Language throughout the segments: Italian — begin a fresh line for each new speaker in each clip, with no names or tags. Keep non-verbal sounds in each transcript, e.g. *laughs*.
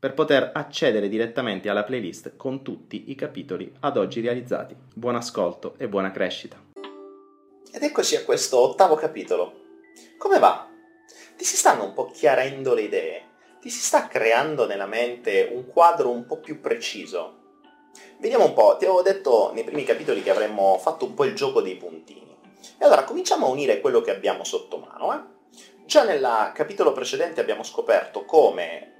per poter accedere direttamente alla playlist con tutti i capitoli ad oggi realizzati. Buon ascolto e buona crescita.
Ed eccoci a questo ottavo capitolo. Come va? Ti si stanno un po' chiarendo le idee? Ti si sta creando nella mente un quadro un po' più preciso? Vediamo un po', ti avevo detto nei primi capitoli che avremmo fatto un po' il gioco dei puntini. E allora cominciamo a unire quello che abbiamo sotto mano. Eh? Già nel capitolo precedente abbiamo scoperto come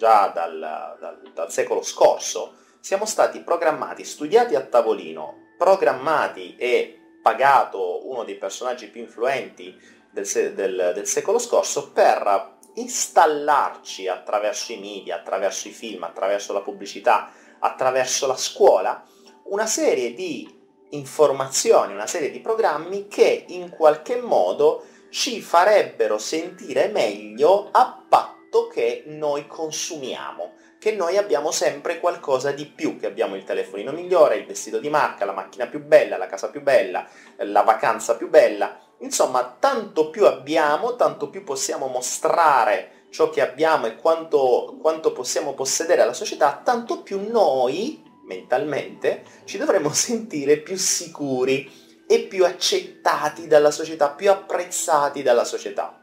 già dal, dal, dal secolo scorso, siamo stati programmati, studiati a tavolino, programmati e pagato uno dei personaggi più influenti del, del, del, secolo scorso per installarci attraverso i media, attraverso i film, attraverso la pubblicità, attraverso la scuola, una serie di informazioni, una serie di programmi che in qualche modo ci farebbero sentire meglio a patto prodotto che noi consumiamo, che noi abbiamo sempre qualcosa di più, che abbiamo il telefonino migliore, il vestito di marca, la macchina più bella, la casa più bella, la vacanza più bella. Insomma, tanto più abbiamo, tanto più possiamo mostrare ciò che abbiamo e quanto, quanto possiamo possedere alla società, tanto più noi, mentalmente, ci dovremmo *laughs* sentire più sicuri e più accettati dalla società, più apprezzati dalla società.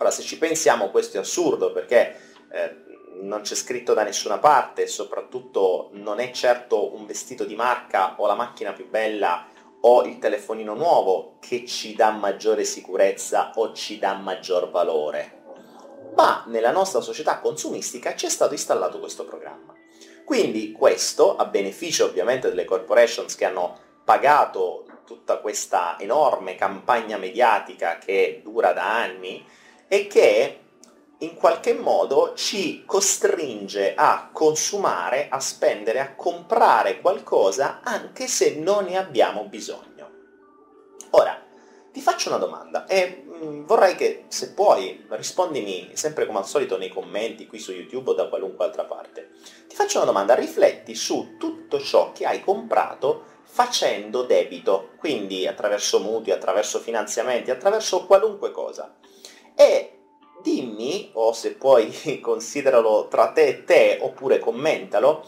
Ora, se ci pensiamo, questo è assurdo perché eh, non c'è scritto da nessuna parte soprattutto non è certo un vestito di marca o la macchina più bella o il telefonino nuovo che ci dà maggiore sicurezza o ci dà maggior valore. Ma nella nostra società consumistica ci è stato installato questo programma. Quindi questo, a beneficio ovviamente delle corporations che hanno pagato tutta questa enorme campagna mediatica che dura da anni, e che in qualche modo ci costringe a consumare, a spendere, a comprare qualcosa anche se non ne abbiamo bisogno. Ora, ti faccio una domanda e mm, vorrei che se puoi rispondimi sempre come al solito nei commenti qui su YouTube o da qualunque altra parte. Ti faccio una domanda, rifletti su tutto ciò che hai comprato facendo debito, quindi attraverso mutui, attraverso finanziamenti, attraverso qualunque cosa e dimmi, o se puoi *laughs* consideralo tra te e te, oppure commentalo,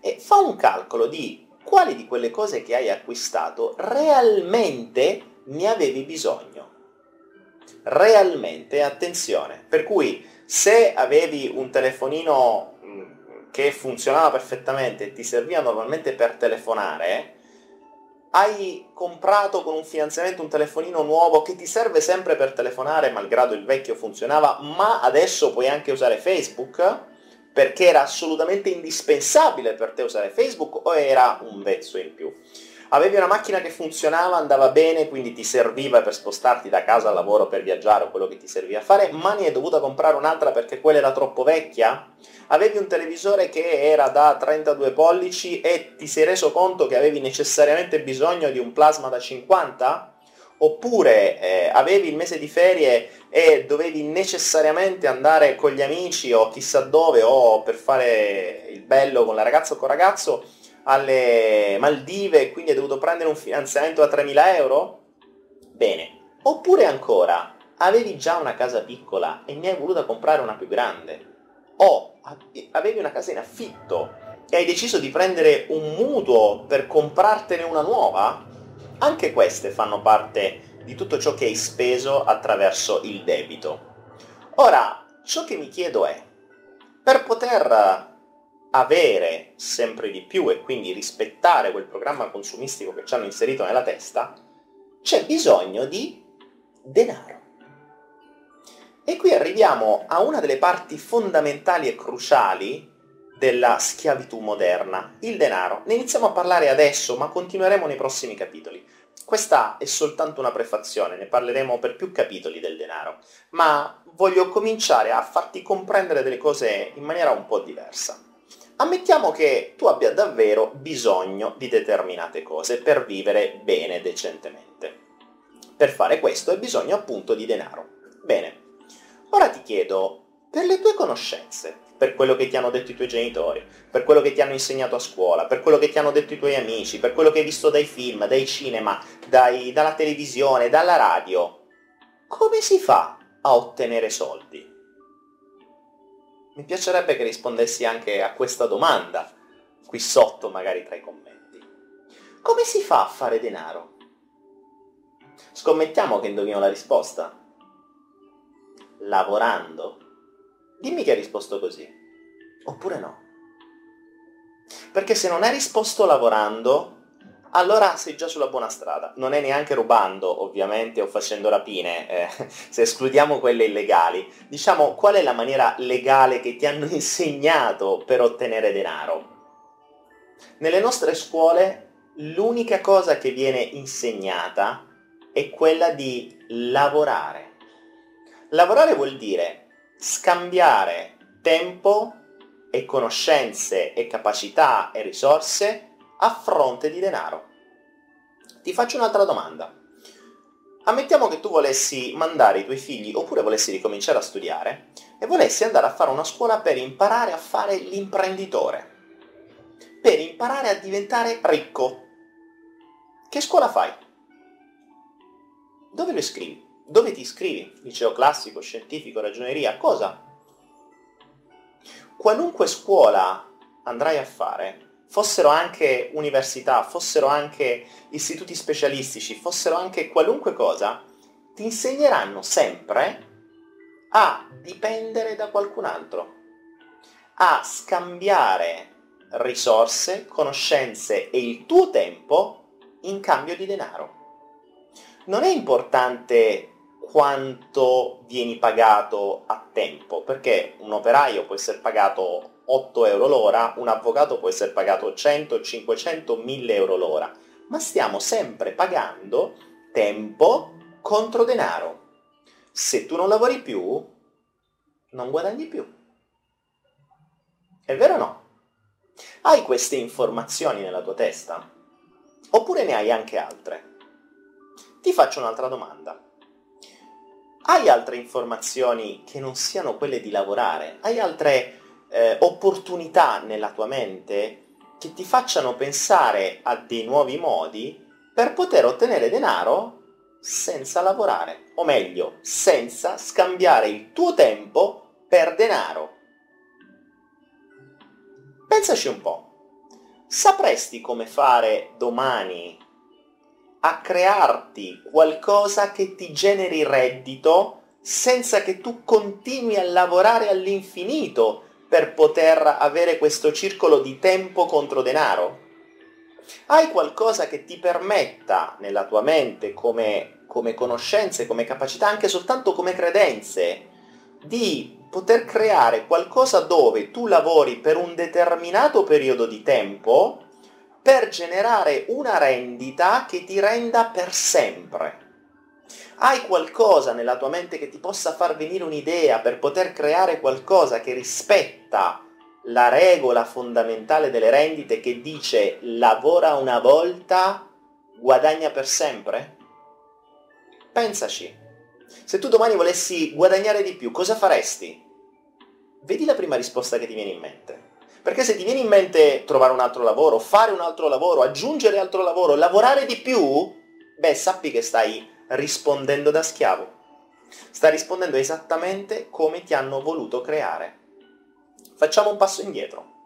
e fa un calcolo di quali di quelle cose che hai acquistato realmente ne avevi bisogno. Realmente, attenzione. Per cui se avevi un telefonino mm, che funzionava perfettamente e ti serviva normalmente per telefonare, hai comprato con un finanziamento un telefonino nuovo che ti serve sempre per telefonare, malgrado il vecchio funzionava, ma adesso puoi anche usare Facebook? Perché era assolutamente indispensabile per te usare Facebook o era un vezzo in più? Avevi una macchina che funzionava, andava bene, quindi ti serviva per spostarti da casa al lavoro, per viaggiare o quello che ti serviva a fare, ma ne hai dovuta comprare un'altra perché quella era troppo vecchia? Avevi un televisore che era da 32 pollici e ti sei reso conto che avevi necessariamente bisogno di un plasma da 50? Oppure eh, avevi il mese di ferie e dovevi necessariamente andare con gli amici o chissà dove o per fare il bello con la ragazza o col ragazzo alle Maldive e quindi hai dovuto prendere un finanziamento da 3.000 euro? Bene. Oppure ancora, avevi già una casa piccola e ne hai voluta comprare una più grande? O avevi una casa in affitto e hai deciso di prendere un mutuo per comprartene una nuova? Anche queste fanno parte di tutto ciò che hai speso attraverso il debito. Ora, ciò che mi chiedo è, per poter avere sempre di più e quindi rispettare quel programma consumistico che ci hanno inserito nella testa, c'è bisogno di denaro. E qui arriviamo a una delle parti fondamentali e cruciali della schiavitù moderna, il denaro. Ne iniziamo a parlare adesso, ma continueremo nei prossimi capitoli. Questa è soltanto una prefazione, ne parleremo per più capitoli del denaro, ma voglio cominciare a farti comprendere delle cose in maniera un po' diversa. Ammettiamo che tu abbia davvero bisogno di determinate cose per vivere bene, decentemente. Per fare questo hai bisogno appunto di denaro. Bene, Ora ti chiedo, per le tue conoscenze, per quello che ti hanno detto i tuoi genitori, per quello che ti hanno insegnato a scuola, per quello che ti hanno detto i tuoi amici, per quello che hai visto dai film, dai cinema, dai, dalla televisione, dalla radio, come si fa a ottenere soldi? Mi piacerebbe che rispondessi anche a questa domanda, qui sotto magari tra i commenti. Come si fa a fare denaro? Scommettiamo che indovino la risposta lavorando? Dimmi che hai risposto così. Oppure no. Perché se non hai risposto lavorando, allora sei già sulla buona strada. Non è neanche rubando, ovviamente, o facendo rapine, eh, *laughs* se escludiamo quelle illegali. Diciamo, qual è la maniera legale che ti hanno *laughs* insegnato per ottenere denaro? Nelle nostre scuole l'unica cosa che viene insegnata è quella di lavorare Lavorare vuol dire scambiare tempo e conoscenze e capacità e risorse a fronte di denaro. Ti faccio un'altra domanda. Ammettiamo che tu volessi mandare i tuoi figli oppure volessi ricominciare a studiare e volessi andare a fare una scuola per imparare a fare l'imprenditore, per imparare a diventare ricco. Che scuola fai? Dove lo iscrivi? Dove ti iscrivi? Liceo classico, scientifico, ragioneria, cosa? Qualunque scuola andrai a fare, fossero anche università, fossero anche istituti specialistici, fossero anche qualunque cosa, ti insegneranno sempre a dipendere da qualcun altro, a scambiare risorse, conoscenze e il tuo tempo in cambio di denaro. Non è importante quanto vieni pagato a tempo, perché un operaio può essere pagato 8 euro l'ora, un avvocato può essere pagato 100, 500, 1000 euro l'ora, ma stiamo sempre pagando tempo contro denaro. Se tu non lavori più, non guadagni più. È vero o no? Hai queste informazioni nella tua testa? Oppure ne hai anche altre? Ti faccio un'altra domanda. Hai altre informazioni che non siano quelle di lavorare? Hai altre eh, opportunità nella tua mente che ti facciano pensare a dei nuovi modi per poter ottenere denaro senza lavorare, o meglio, senza scambiare il tuo tempo per denaro. Pensaci un po'. Sapresti come fare domani a crearti qualcosa che ti generi reddito senza che tu continui a lavorare all'infinito per poter avere questo circolo di tempo contro denaro? Hai qualcosa che ti permetta nella tua mente come, come conoscenze, come capacità, anche soltanto come credenze, di poter creare qualcosa dove tu lavori per un determinato periodo di tempo per generare una rendita che ti renda per sempre. Hai qualcosa nella tua mente che ti possa far venire un'idea per poter creare qualcosa che rispetta la regola fondamentale delle rendite che dice lavora una volta, guadagna per sempre? Pensaci. Se tu domani volessi guadagnare di più, cosa faresti? Vedi la prima risposta che ti viene in mente. Perché se ti viene in mente trovare un altro lavoro, fare un altro lavoro, aggiungere altro lavoro, lavorare di più, beh, sappi che stai rispondendo da schiavo. Stai rispondendo esattamente come ti hanno voluto creare. Facciamo un passo indietro.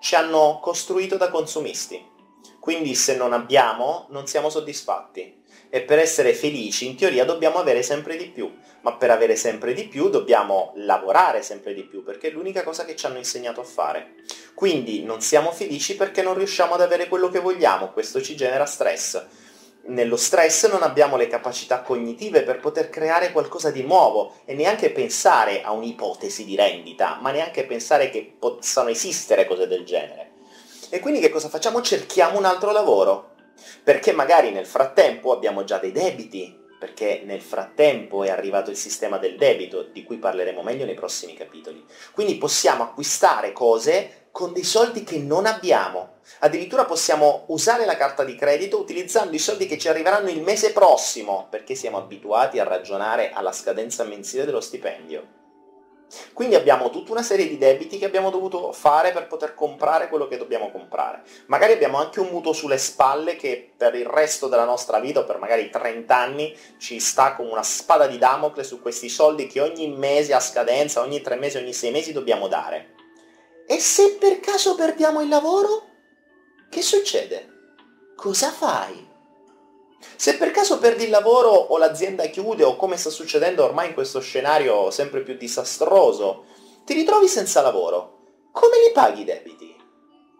Ci hanno costruito da consumisti. Quindi se non abbiamo, non siamo soddisfatti. E per essere felici, in teoria, dobbiamo avere sempre di più. Ma per avere sempre di più dobbiamo lavorare sempre di più, perché è l'unica cosa che ci hanno insegnato a fare. Quindi non siamo felici perché non riusciamo ad avere quello che vogliamo, questo ci genera stress nello stress non abbiamo le capacità cognitive per poter creare qualcosa di nuovo e neanche pensare a un'ipotesi di rendita, ma neanche pensare che possano esistere cose del genere. E quindi che cosa facciamo? Cerchiamo un altro lavoro, perché magari nel frattempo abbiamo già dei debiti, perché nel frattempo è arrivato il sistema del debito, di cui parleremo meglio nei prossimi capitoli. Quindi possiamo acquistare cose con dei soldi che non abbiamo. Addirittura possiamo usare la carta di credito utilizzando i soldi che ci arriveranno il mese prossimo, perché siamo abituati a ragionare alla scadenza mensile dello stipendio. Quindi abbiamo tutta una serie di debiti che abbiamo dovuto fare per poter comprare quello che dobbiamo comprare. Magari abbiamo anche un mutuo sulle spalle che per il resto della nostra vita, o per magari 30 anni, ci sta come una spada di Damocle su questi soldi che ogni mese a scadenza, ogni tre mesi, ogni sei mesi dobbiamo dare. E se per caso perdiamo il lavoro? Che succede? Cosa fai? Se per caso perdi il lavoro o l'azienda chiude o come sta succedendo ormai in questo scenario sempre più disastroso, ti ritrovi senza lavoro, come li paghi i debiti?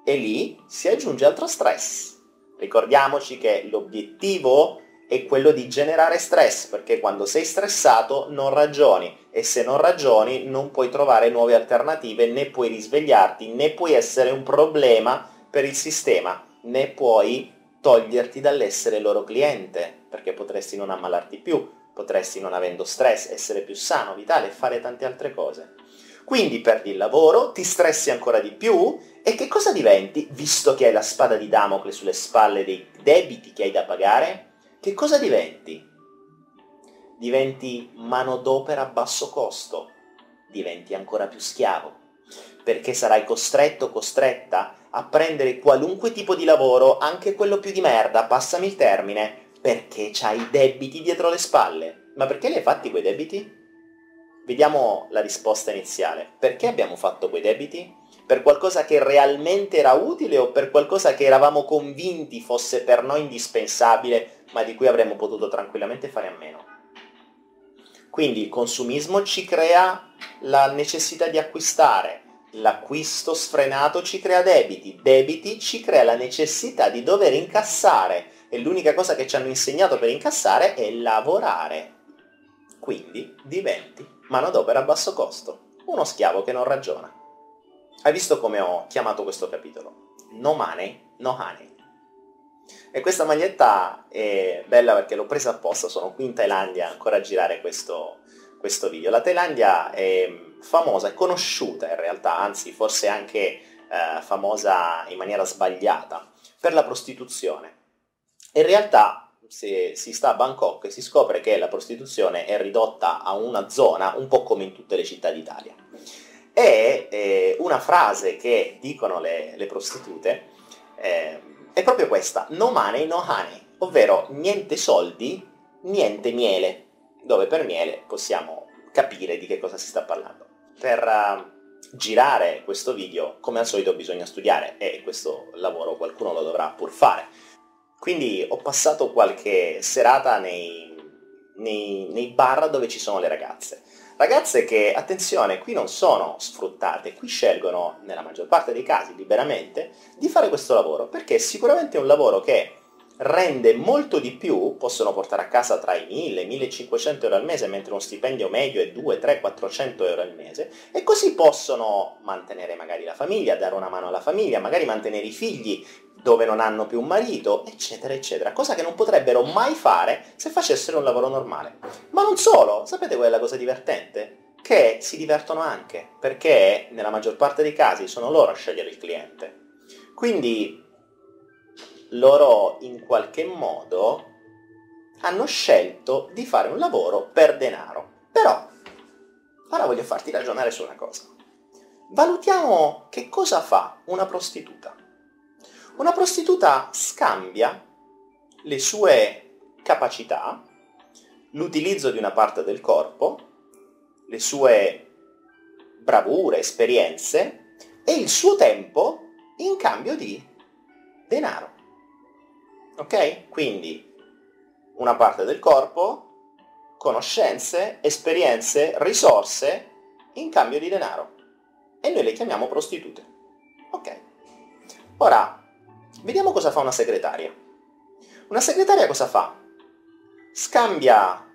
E lì si aggiunge altro stress. Ricordiamoci che l'obiettivo è quello di generare stress, perché quando sei stressato non ragioni e se non ragioni non puoi trovare nuove alternative, né puoi risvegliarti, né puoi essere un problema per il sistema, né puoi toglierti dall'essere loro cliente, perché potresti non ammalarti più, potresti non avendo stress, essere più sano, vitale e fare tante altre cose. Quindi perdi il lavoro, ti stressi ancora di più e che cosa diventi, visto che hai la spada di Damocle sulle spalle dei debiti che hai da pagare? che cosa diventi? Diventi manodopera a basso costo, diventi ancora più schiavo, perché sarai costretto, costretta a prendere qualunque tipo di lavoro, anche quello più di merda, passami il termine, perché c'hai debiti dietro le spalle. Ma perché li hai fatti quei debiti? Vediamo la risposta iniziale. Perché abbiamo fatto quei debiti? Per qualcosa che realmente era utile o per qualcosa che eravamo convinti fosse per noi indispensabile ma di cui avremmo potuto tranquillamente fare a meno. Quindi il consumismo ci crea la necessità di acquistare, l'acquisto sfrenato ci crea debiti, debiti ci crea la necessità di dover incassare e l'unica cosa che ci hanno insegnato per incassare è lavorare. Quindi diventi manodopera a basso costo, uno schiavo che non ragiona. Hai visto come ho chiamato questo capitolo? No money, no honey. E questa maglietta è bella perché l'ho presa apposta, sono qui in Thailandia ancora a girare questo, questo video. La Thailandia è famosa, è conosciuta in realtà, anzi forse anche eh, famosa in maniera sbagliata, per la prostituzione. In realtà se si sta a Bangkok si scopre che la prostituzione è ridotta a una zona un po' come in tutte le città d'Italia. E eh, una frase che dicono le, le prostitute eh, è proprio questa, no money, no honey, ovvero niente soldi, niente miele, dove per miele possiamo capire di che cosa si sta parlando. Per uh, girare questo video, come al solito, bisogna studiare e questo lavoro qualcuno lo dovrà pur fare. Quindi ho passato qualche serata nei, nei, nei bar dove ci sono le ragazze Ragazze che, attenzione, qui non sono sfruttate, qui scelgono, nella maggior parte dei casi, liberamente, di fare questo lavoro, perché è sicuramente un lavoro che rende molto di più, possono portare a casa tra i 1000 e i 1500 euro al mese, mentre uno stipendio medio è 2, 3, 400 euro al mese, e così possono mantenere magari la famiglia, dare una mano alla famiglia, magari mantenere i figli dove non hanno più un marito, eccetera, eccetera, cosa che non potrebbero mai fare se facessero un lavoro normale. Ma non solo, sapete qual è la cosa divertente? Che si divertono anche, perché nella maggior parte dei casi sono loro a scegliere il cliente. Quindi loro in qualche modo hanno scelto di fare un lavoro per denaro. Però, ora voglio farti ragionare su una cosa. Valutiamo che cosa fa una prostituta. Una prostituta scambia le sue capacità, l'utilizzo di una parte del corpo, le sue bravure, esperienze e il suo tempo in cambio di denaro. Ok? Quindi una parte del corpo, conoscenze, esperienze, risorse in cambio di denaro. E noi le chiamiamo prostitute. Ok. Ora, vediamo cosa fa una segretaria. Una segretaria cosa fa? Scambia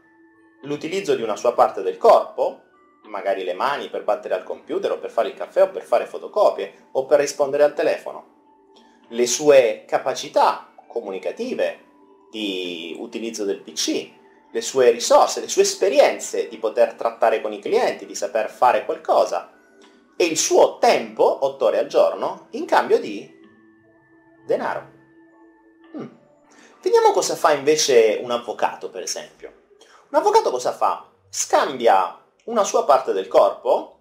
l'utilizzo di una sua parte del corpo, magari le mani per battere al computer o per fare il caffè o per fare fotocopie o per rispondere al telefono, le sue capacità comunicative di utilizzo del PC, le sue risorse, le sue esperienze di poter trattare con i clienti, di saper fare qualcosa e il suo tempo, 8 ore al giorno, in cambio di denaro. Hmm. Vediamo cosa fa invece un avvocato, per esempio. Un avvocato cosa fa? Scambia una sua parte del corpo,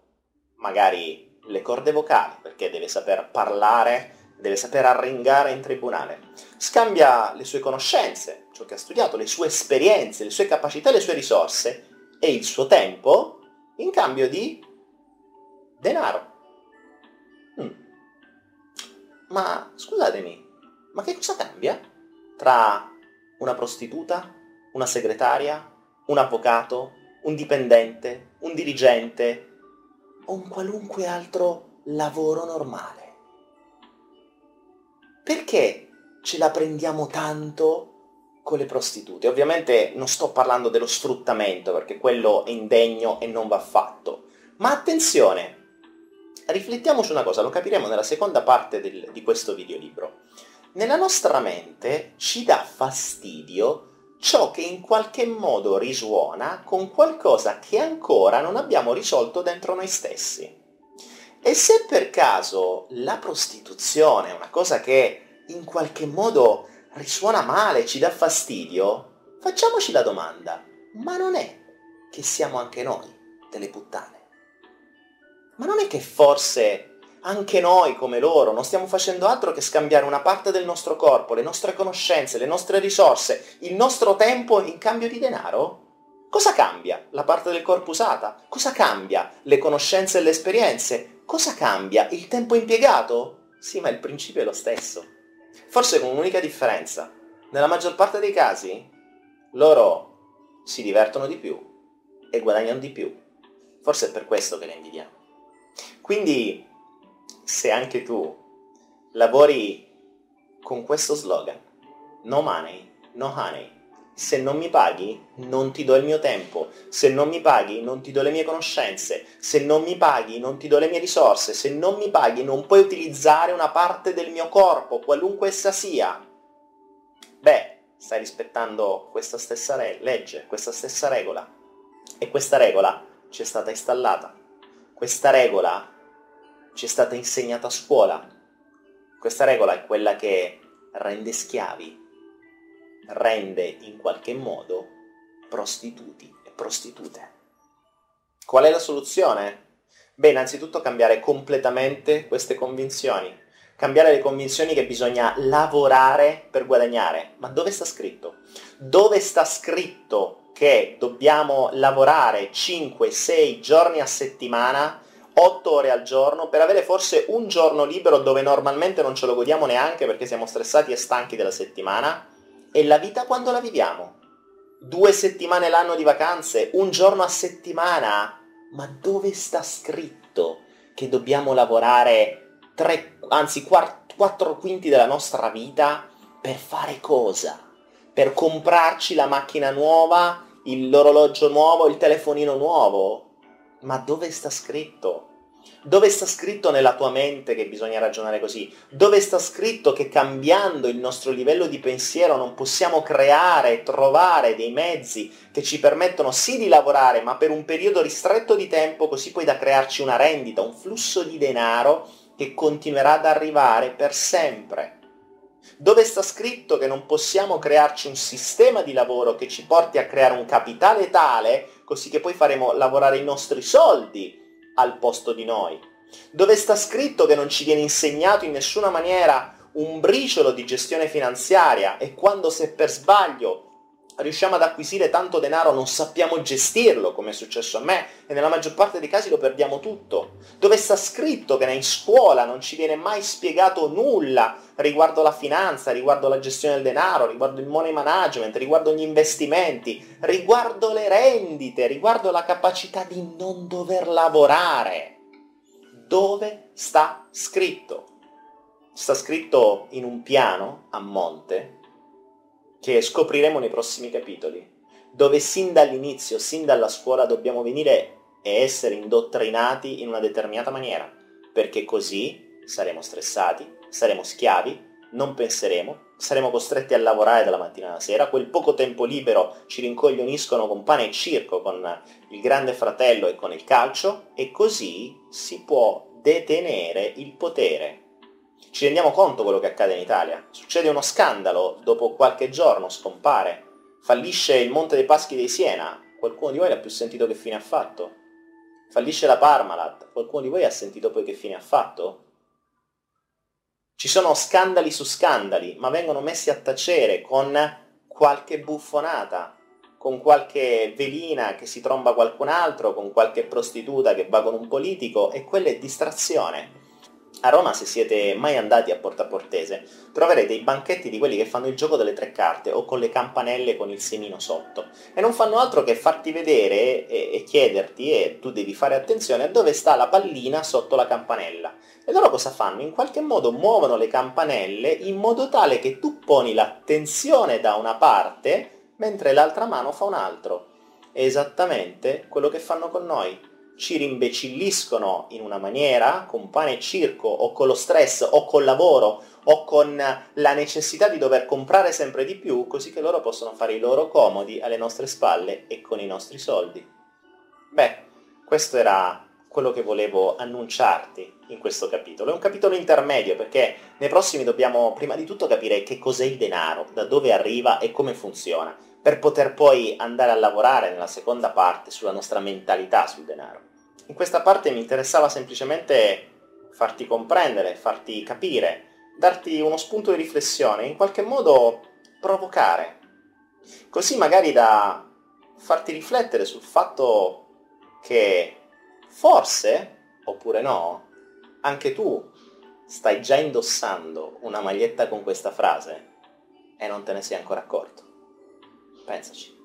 magari le corde vocali, perché deve saper parlare, deve saper arringare in tribunale. Scambia le sue conoscenze, ciò che ha studiato, le sue esperienze, le sue capacità, le sue risorse e il suo tempo in cambio di denaro. Ma scusatemi, ma che cosa cambia tra una prostituta, una segretaria, un avvocato, un dipendente, un dirigente o un qualunque altro lavoro normale. Perché ce la prendiamo tanto con le prostitute? Ovviamente non sto parlando dello sfruttamento perché quello è indegno e non va fatto. Ma attenzione, riflettiamo su una cosa, lo capiremo nella seconda parte del, di questo videolibro. Nella nostra mente ci dà fastidio ciò che in qualche modo risuona con qualcosa che ancora non abbiamo risolto dentro noi stessi. E se per caso la prostituzione è una cosa che in qualche modo risuona male, ci dà fastidio, facciamoci la domanda, ma non è che siamo anche noi delle puttane? Ma non è che forse anche noi come loro non stiamo facendo altro che scambiare una parte del nostro corpo, le nostre conoscenze, le nostre risorse, il nostro tempo in cambio di denaro? Cosa cambia la parte del corpo usata? Cosa cambia le conoscenze e le esperienze? Cosa cambia il tempo impiegato? Sì, ma il principio è lo stesso. Forse con un'unica differenza. Nella maggior parte dei casi loro si divertono di più e guadagnano di più. Forse è per questo che le invidiamo. Quindi se anche tu lavori con questo slogan, no money, no honey, se non mi paghi non ti do il mio tempo, se non mi paghi non ti do le mie conoscenze, se non mi paghi non ti do le mie risorse, se non mi paghi non puoi utilizzare una parte del mio corpo, qualunque essa sia. Beh, stai rispettando questa stessa re- legge, questa stessa regola. E questa regola ci è stata installata. Questa regola ci è stata insegnata a scuola. Questa regola è quella che rende schiavi, rende in qualche modo prostituti e prostitute. Qual è la soluzione? Beh, innanzitutto cambiare completamente queste convinzioni. Cambiare le convinzioni che bisogna lavorare per guadagnare. Ma dove sta scritto? Dove sta scritto che dobbiamo lavorare 5-6 giorni a settimana 8 ore al giorno per avere forse un giorno libero dove normalmente non ce lo godiamo neanche perché siamo stressati e stanchi della settimana? E la vita quando la viviamo? Due settimane l'anno di vacanze, un giorno a settimana? Ma dove sta scritto che dobbiamo lavorare tre, anzi quattro quinti della nostra vita per fare cosa? Per comprarci la macchina nuova, l'orologio nuovo, il telefonino nuovo? Ma dove sta scritto? Dove sta scritto nella tua mente che bisogna ragionare così? Dove sta scritto che cambiando il nostro livello di pensiero non possiamo creare, trovare dei mezzi che ci permettono sì di lavorare, ma per un periodo ristretto di tempo, così poi da crearci una rendita, un flusso di denaro che continuerà ad arrivare per sempre? Dove sta scritto che non possiamo crearci un sistema di lavoro che ci porti a creare un capitale tale così che poi faremo lavorare i nostri soldi al posto di noi? Dove sta scritto che non ci viene insegnato in nessuna maniera un briciolo di gestione finanziaria e quando se per sbaglio riusciamo ad acquisire tanto denaro, non sappiamo gestirlo, come è successo a me, e nella maggior parte dei casi lo perdiamo tutto. Dove sta scritto che in scuola non ci viene mai spiegato nulla riguardo la finanza, riguardo la gestione del denaro, riguardo il money management, riguardo gli investimenti, riguardo le rendite, riguardo la capacità di non dover lavorare. Dove sta scritto? Sta scritto in un piano a monte che scopriremo nei prossimi capitoli, dove sin dall'inizio, sin dalla scuola dobbiamo venire e essere indottrinati in una determinata maniera, perché così saremo stressati, saremo schiavi, non penseremo, saremo costretti a lavorare dalla mattina alla sera, quel poco tempo libero ci rincoglioniscono con pane e circo, con il grande fratello e con il calcio, e così si può detenere il potere ci rendiamo conto quello che accade in Italia. Succede uno scandalo, dopo qualche giorno scompare, fallisce il Monte dei Paschi di Siena, qualcuno di voi l'ha più sentito che fine ha fatto? Fallisce la Parmalat, qualcuno di voi ha sentito poi che fine ha fatto? Ci sono scandali su scandali, ma vengono messi a tacere con qualche buffonata, con qualche velina che si tromba qualcun altro, con qualche prostituta che va con un politico, e quella è distrazione. A Roma, se siete mai andati a Porta Portese, troverete i banchetti di quelli che fanno il gioco delle tre carte o con le campanelle con il semino sotto. E non fanno altro che farti vedere e, e chiederti, e tu devi fare attenzione, a dove sta la pallina sotto la campanella. E loro cosa fanno? In qualche modo muovono le campanelle in modo tale che tu poni l'attenzione da una parte mentre l'altra mano fa un altro. È esattamente quello che fanno con noi ci rimbecilliscono in una maniera, con pane e circo, o con lo stress, o col lavoro, o con la necessità di dover comprare sempre di più, così che loro possono fare i loro comodi alle nostre spalle e con i nostri soldi. Beh, questo era quello che volevo annunciarti in questo capitolo. È un capitolo intermedio perché nei prossimi dobbiamo prima di tutto capire che cos'è il denaro, da dove arriva e come funziona, per poter poi andare a lavorare nella seconda parte sulla nostra mentalità sul denaro. In questa parte mi interessava semplicemente farti comprendere, farti capire, darti uno spunto di riflessione, in qualche modo provocare, così magari da farti riflettere sul fatto che forse, oppure no, anche tu stai già indossando una maglietta con questa frase e non te ne sei ancora accorto. Pensaci.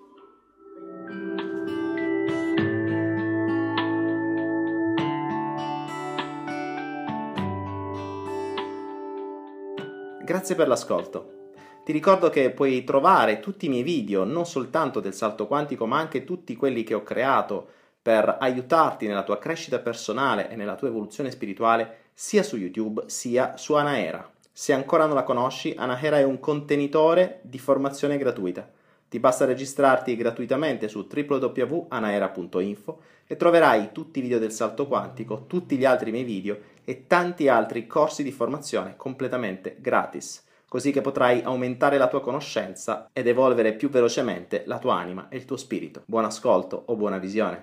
Grazie per l'ascolto. Ti ricordo che puoi trovare tutti i miei video, non soltanto del salto quantico, ma anche tutti quelli che ho creato per aiutarti nella tua crescita personale e nella tua evoluzione spirituale, sia su YouTube sia su Anaera. Se ancora non la conosci, Anaera è un contenitore di formazione gratuita. Ti basta registrarti gratuitamente su www.anaera.info e troverai tutti i video del salto quantico, tutti gli altri miei video e tanti altri corsi di formazione completamente gratis, così che potrai aumentare la tua conoscenza ed evolvere più velocemente la tua anima e il tuo spirito. Buon ascolto o buona visione.